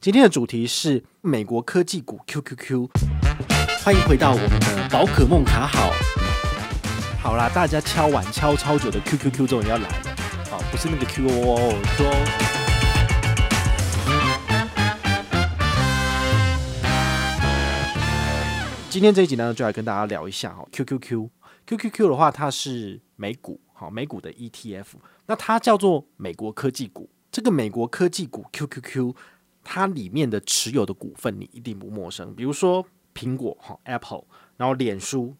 今天的主题是美国科技股 QQQ，欢迎回到我们的宝可梦卡好。好啦，大家敲碗敲超久的 QQQ 终于要来了，好，不是那个 qooq。今天这一集呢，就来跟大家聊一下哈，QQQ，QQQ 的话，它是美股，好，美股的 ETF，那它叫做美国科技股，这个美国科技股 QQQ。它里面的持有的股份你一定不陌生，比如说苹果哈 Apple，然后脸书、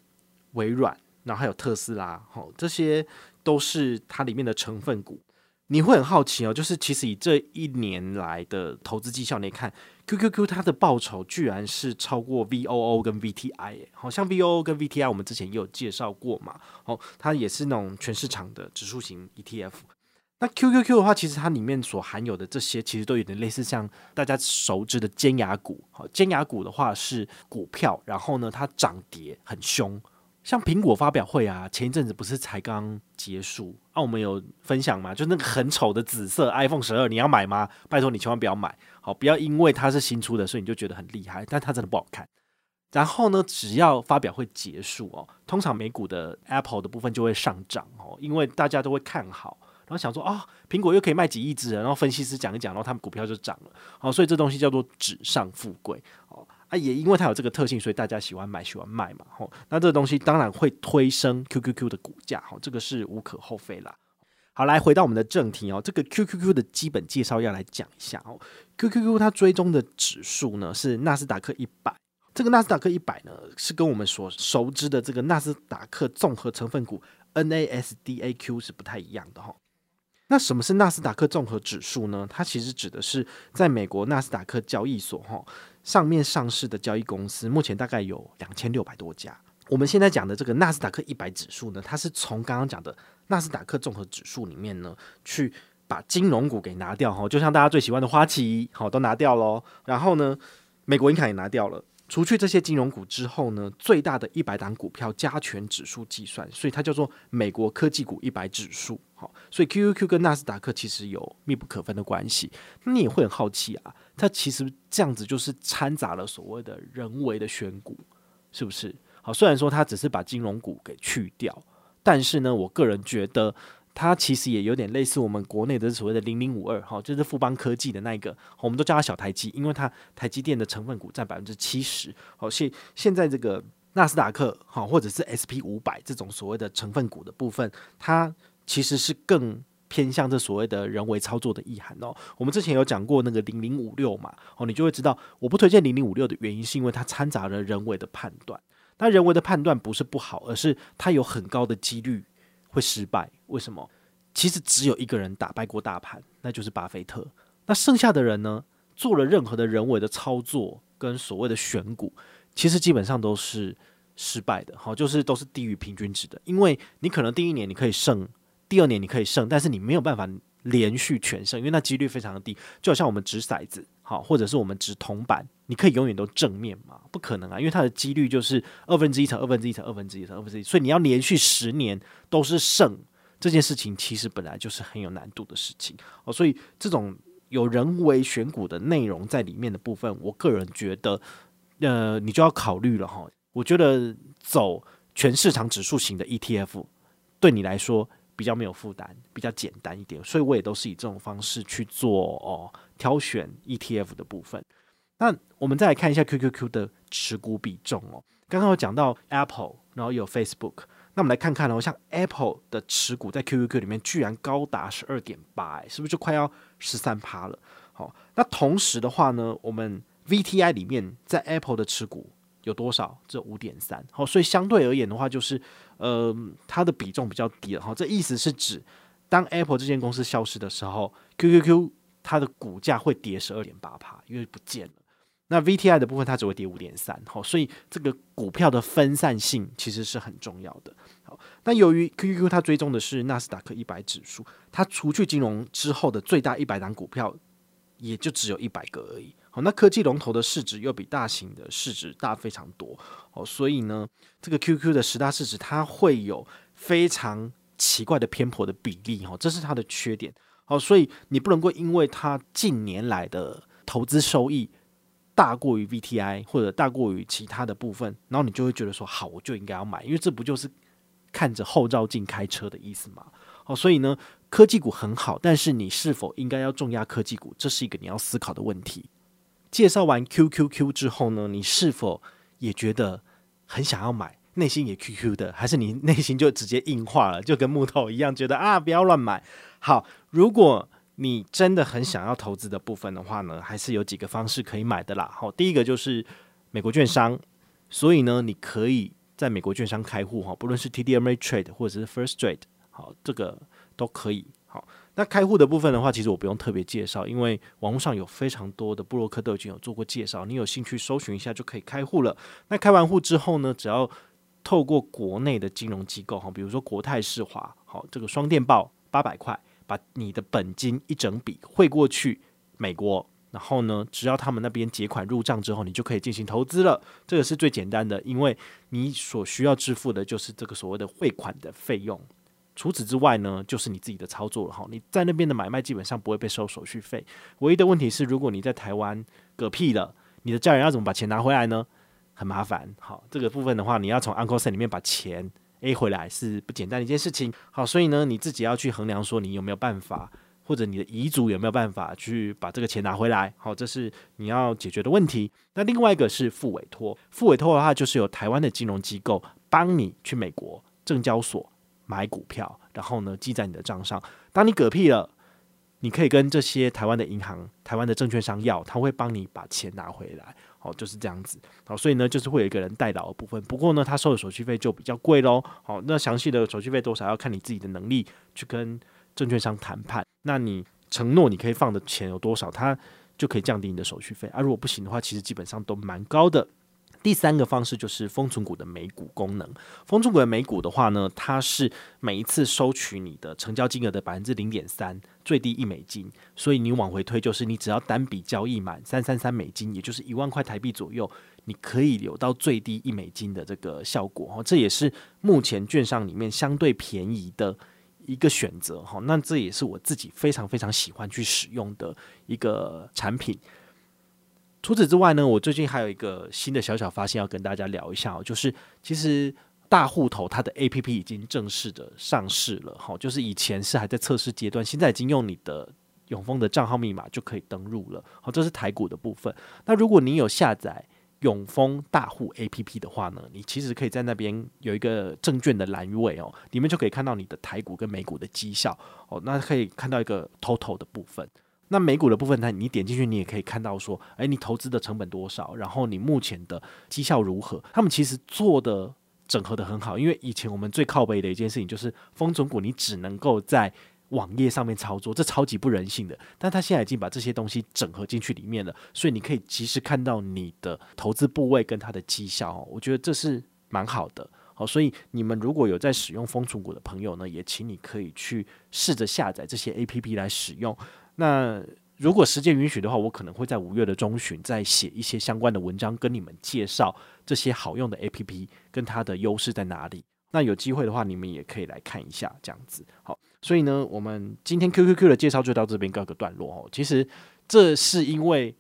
微软，然后还有特斯拉哈，这些都是它里面的成分股。你会很好奇哦，就是其实以这一年来的投资绩效来看，QQQ 它的报酬居然是超过 VOO 跟 VTI，好像 VOO 跟 VTI 我们之前也有介绍过嘛，哦，它也是那种全市场的指数型 ETF。那 QQQ 的话，其实它里面所含有的这些，其实都有点类似像大家熟知的尖牙股。好，尖牙股的话是股票，然后呢，它涨跌很凶。像苹果发表会啊，前一阵子不是才刚结束啊？我们有分享嘛？就那个很丑的紫色 iPhone 十二，你要买吗？拜托你千万不要买。好，不要因为它是新出的，所以你就觉得很厉害，但它真的不好看。然后呢，只要发表会结束哦，通常美股的 Apple 的部分就会上涨哦，因为大家都会看好。然后想说啊，苹果又可以卖几亿只，然后分析师讲一讲，然后他们股票就涨了。好，所以这东西叫做纸上富贵。哦，啊，也因为它有这个特性，所以大家喜欢买，喜欢卖嘛。好，那这个东西当然会推升 QQQ 的股价。好，这个是无可厚非啦。好，来回到我们的正题哦，这个 QQQ 的基本介绍要来讲一下哦。QQQ 它追踪的指数呢是纳斯达克一百，这个纳斯达克一百呢是跟我们所熟知的这个纳斯达克综合成分股 NASDAQ 是不太一样的哈。那什么是纳斯达克综合指数呢？它其实指的是在美国纳斯达克交易所哈上面上市的交易公司，目前大概有两千六百多家。我们现在讲的这个纳斯达克一百指数呢，它是从刚刚讲的纳斯达克综合指数里面呢，去把金融股给拿掉哈，就像大家最喜欢的花旗，好都拿掉喽。然后呢，美国银行也拿掉了。除去这些金融股之后呢，最大的一百档股票加权指数计算，所以它叫做美国科技股一百指数。好，所以 QQQ 跟纳斯达克其实有密不可分的关系。那你也会很好奇啊，它其实这样子就是掺杂了所谓的人为的选股，是不是？好，虽然说它只是把金融股给去掉，但是呢，我个人觉得。它其实也有点类似我们国内的所谓的零零五二，哈，就是富邦科技的那一个，我们都叫它小台积，因为它台积电的成分股占百分之七十。好，现现在这个纳斯达克，哈，或者是 SP 五百这种所谓的成分股的部分，它其实是更偏向这所谓的人为操作的意涵哦。我们之前有讲过那个零零五六嘛，哦，你就会知道，我不推荐零零五六的原因是因为它掺杂了人为的判断。但人为的判断不是不好，而是它有很高的几率会失败，为什么？其实只有一个人打败过大盘，那就是巴菲特。那剩下的人呢，做了任何的人为的操作跟所谓的选股，其实基本上都是失败的。好，就是都是低于平均值的。因为你可能第一年你可以胜，第二年你可以胜，但是你没有办法连续全胜，因为那几率非常的低。就好像我们掷骰子，好，或者是我们掷铜板，你可以永远都正面吗？不可能啊，因为它的几率就是二分之一乘二分之一乘二分之一乘二分之一，所以你要连续十年都是胜。这件事情其实本来就是很有难度的事情哦，所以这种有人为选股的内容在里面的部分，我个人觉得，呃，你就要考虑了哈。我觉得走全市场指数型的 ETF 对你来说比较没有负担，比较简单一点，所以我也都是以这种方式去做哦，挑选 ETF 的部分。那我们再来看一下 QQQ 的持股比重哦，刚刚有讲到 Apple，然后有 Facebook。那我们来看看哦，像 Apple 的持股在 QQQ 里面居然高达十二点八，哎，是不是就快要十三趴了？好，那同时的话呢，我们 VTI 里面在 Apple 的持股有多少？只有五点三。好，所以相对而言的话，就是呃，它的比重比较低了。哈，这意思是指当 Apple 这间公司消失的时候，QQQ 它的股价会跌十二点八趴，因为不见了。那 VTI 的部分它只会跌五点三，好，所以这个股票的分散性其实是很重要的。好，那由于 QQQ 它追踪的是纳斯达克一百指数，它除去金融之后的最大一百档股票也就只有一百个而已。那科技龙头的市值又比大型的市值大非常多，哦，所以呢，这个 Q Q 的十大市值它会有非常奇怪的偏颇的比例，哈，这是它的缺点。好，所以你不能够因为它近年来的投资收益大过于 VTI 或者大过于其他的部分，然后你就会觉得说好，我就应该要买，因为这不就是看着后照镜开车的意思吗？哦，所以呢，科技股很好，但是你是否应该要重压科技股，这是一个你要思考的问题。介绍完 QQQ 之后呢，你是否也觉得很想要买，内心也 QQ 的，还是你内心就直接硬化了，就跟木头一样，觉得啊不要乱买。好，如果你真的很想要投资的部分的话呢，还是有几个方式可以买的啦。好，第一个就是美国券商，所以呢，你可以在美国券商开户哈，不论是 TD Ameritrade 或者是 First Trade。好，这个都可以。那开户的部分的话，其实我不用特别介绍，因为网络上有非常多的布洛克都已经有做过介绍，你有兴趣搜寻一下就可以开户了。那开完户之后呢，只要透过国内的金融机构，哈，比如说国泰世华，好，这个双电报八百块，把你的本金一整笔汇过去美国，然后呢，只要他们那边结款入账之后，你就可以进行投资了。这个是最简单的，因为你所需要支付的就是这个所谓的汇款的费用。除此之外呢，就是你自己的操作了哈。你在那边的买卖基本上不会被收手续费，唯一的问题是，如果你在台湾嗝屁了，你的家人要怎么把钱拿回来呢？很麻烦。好，这个部分的话，你要从 Uncle Sam 里面把钱 A 回来是不简单的一件事情。好，所以呢，你自己要去衡量说你有没有办法，或者你的遗嘱有没有办法去把这个钱拿回来。好，这是你要解决的问题。那另外一个是复委托，复委托的话就是由台湾的金融机构帮你去美国证交所。买股票，然后呢，记在你的账上。当你嗝屁了，你可以跟这些台湾的银行、台湾的证券商要，他会帮你把钱拿回来。好，就是这样子。好，所以呢，就是会有一个人代劳的部分。不过呢，他收的手续费就比较贵喽。好，那详细的手续费多少要看你自己的能力去跟证券商谈判。那你承诺你可以放的钱有多少，他就可以降低你的手续费。啊，如果不行的话，其实基本上都蛮高的。第三个方式就是丰存股的美股功能。丰存股的美股的话呢，它是每一次收取你的成交金额的百分之零点三，最低一美金。所以你往回推，就是你只要单笔交易满三三三美金，也就是一万块台币左右，你可以有到最低一美金的这个效果。哈，这也是目前券商里面相对便宜的一个选择。哈，那这也是我自己非常非常喜欢去使用的一个产品。除此之外呢，我最近还有一个新的小小发现要跟大家聊一下哦，就是其实大户头它的 APP 已经正式的上市了，哈，就是以前是还在测试阶段，现在已经用你的永丰的账号密码就可以登入了，好，这是台股的部分。那如果你有下载永丰大户 APP 的话呢，你其实可以在那边有一个证券的栏位哦，里面就可以看到你的台股跟美股的绩效哦，那可以看到一个 total 的部分。那美股的部分呢，你点进去，你也可以看到说，诶，你投资的成本多少，然后你目前的绩效如何？他们其实做的整合的很好，因为以前我们最靠背的一件事情就是风存股，你只能够在网页上面操作，这超级不人性的。但他现在已经把这些东西整合进去里面了，所以你可以及时看到你的投资部位跟它的绩效，我觉得这是蛮好的。好，所以你们如果有在使用风存股的朋友呢，也请你可以去试着下载这些 APP 来使用。那如果时间允许的话，我可能会在五月的中旬再写一些相关的文章，跟你们介绍这些好用的 APP 跟它的优势在哪里。那有机会的话，你们也可以来看一下，这样子。好，所以呢，我们今天 QQQ 的介绍就到这边告个段落哦。其实这是因为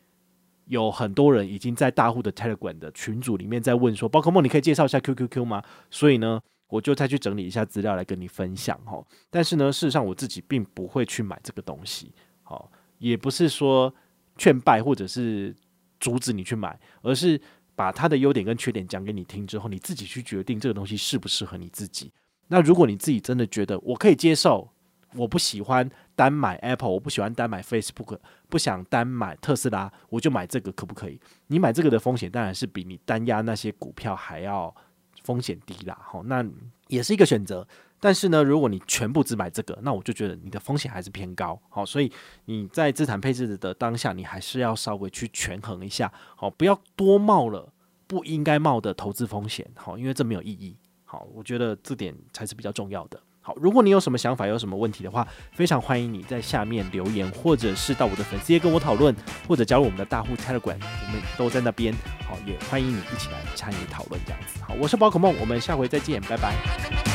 有很多人已经在大户的 Telegram 的群组里面在问说，宝可梦你可以介绍一下 QQQ 吗？所以呢，我就再去整理一下资料来跟你分享哈。但是呢，事实上我自己并不会去买这个东西。好，也不是说劝败或者是阻止你去买，而是把它的优点跟缺点讲给你听之后，你自己去决定这个东西适不适合你自己。那如果你自己真的觉得我可以接受，我不喜欢单买 Apple，我不喜欢单买 Facebook，不想单买特斯拉，我就买这个可不可以？你买这个的风险当然是比你单押那些股票还要风险低啦。好，那也是一个选择。但是呢，如果你全部只买这个，那我就觉得你的风险还是偏高。好，所以你在资产配置的当下，你还是要稍微去权衡一下，好，不要多冒了不应该冒的投资风险。好，因为这没有意义。好，我觉得这点才是比较重要的。好，如果你有什么想法，有什么问题的话，非常欢迎你在下面留言，或者是到我的粉丝页跟我讨论，或者加入我们的大户 Telegram，我们都在那边。好，也欢迎你一起来参与讨论这样子。好，我是宝可梦，我们下回再见，拜拜。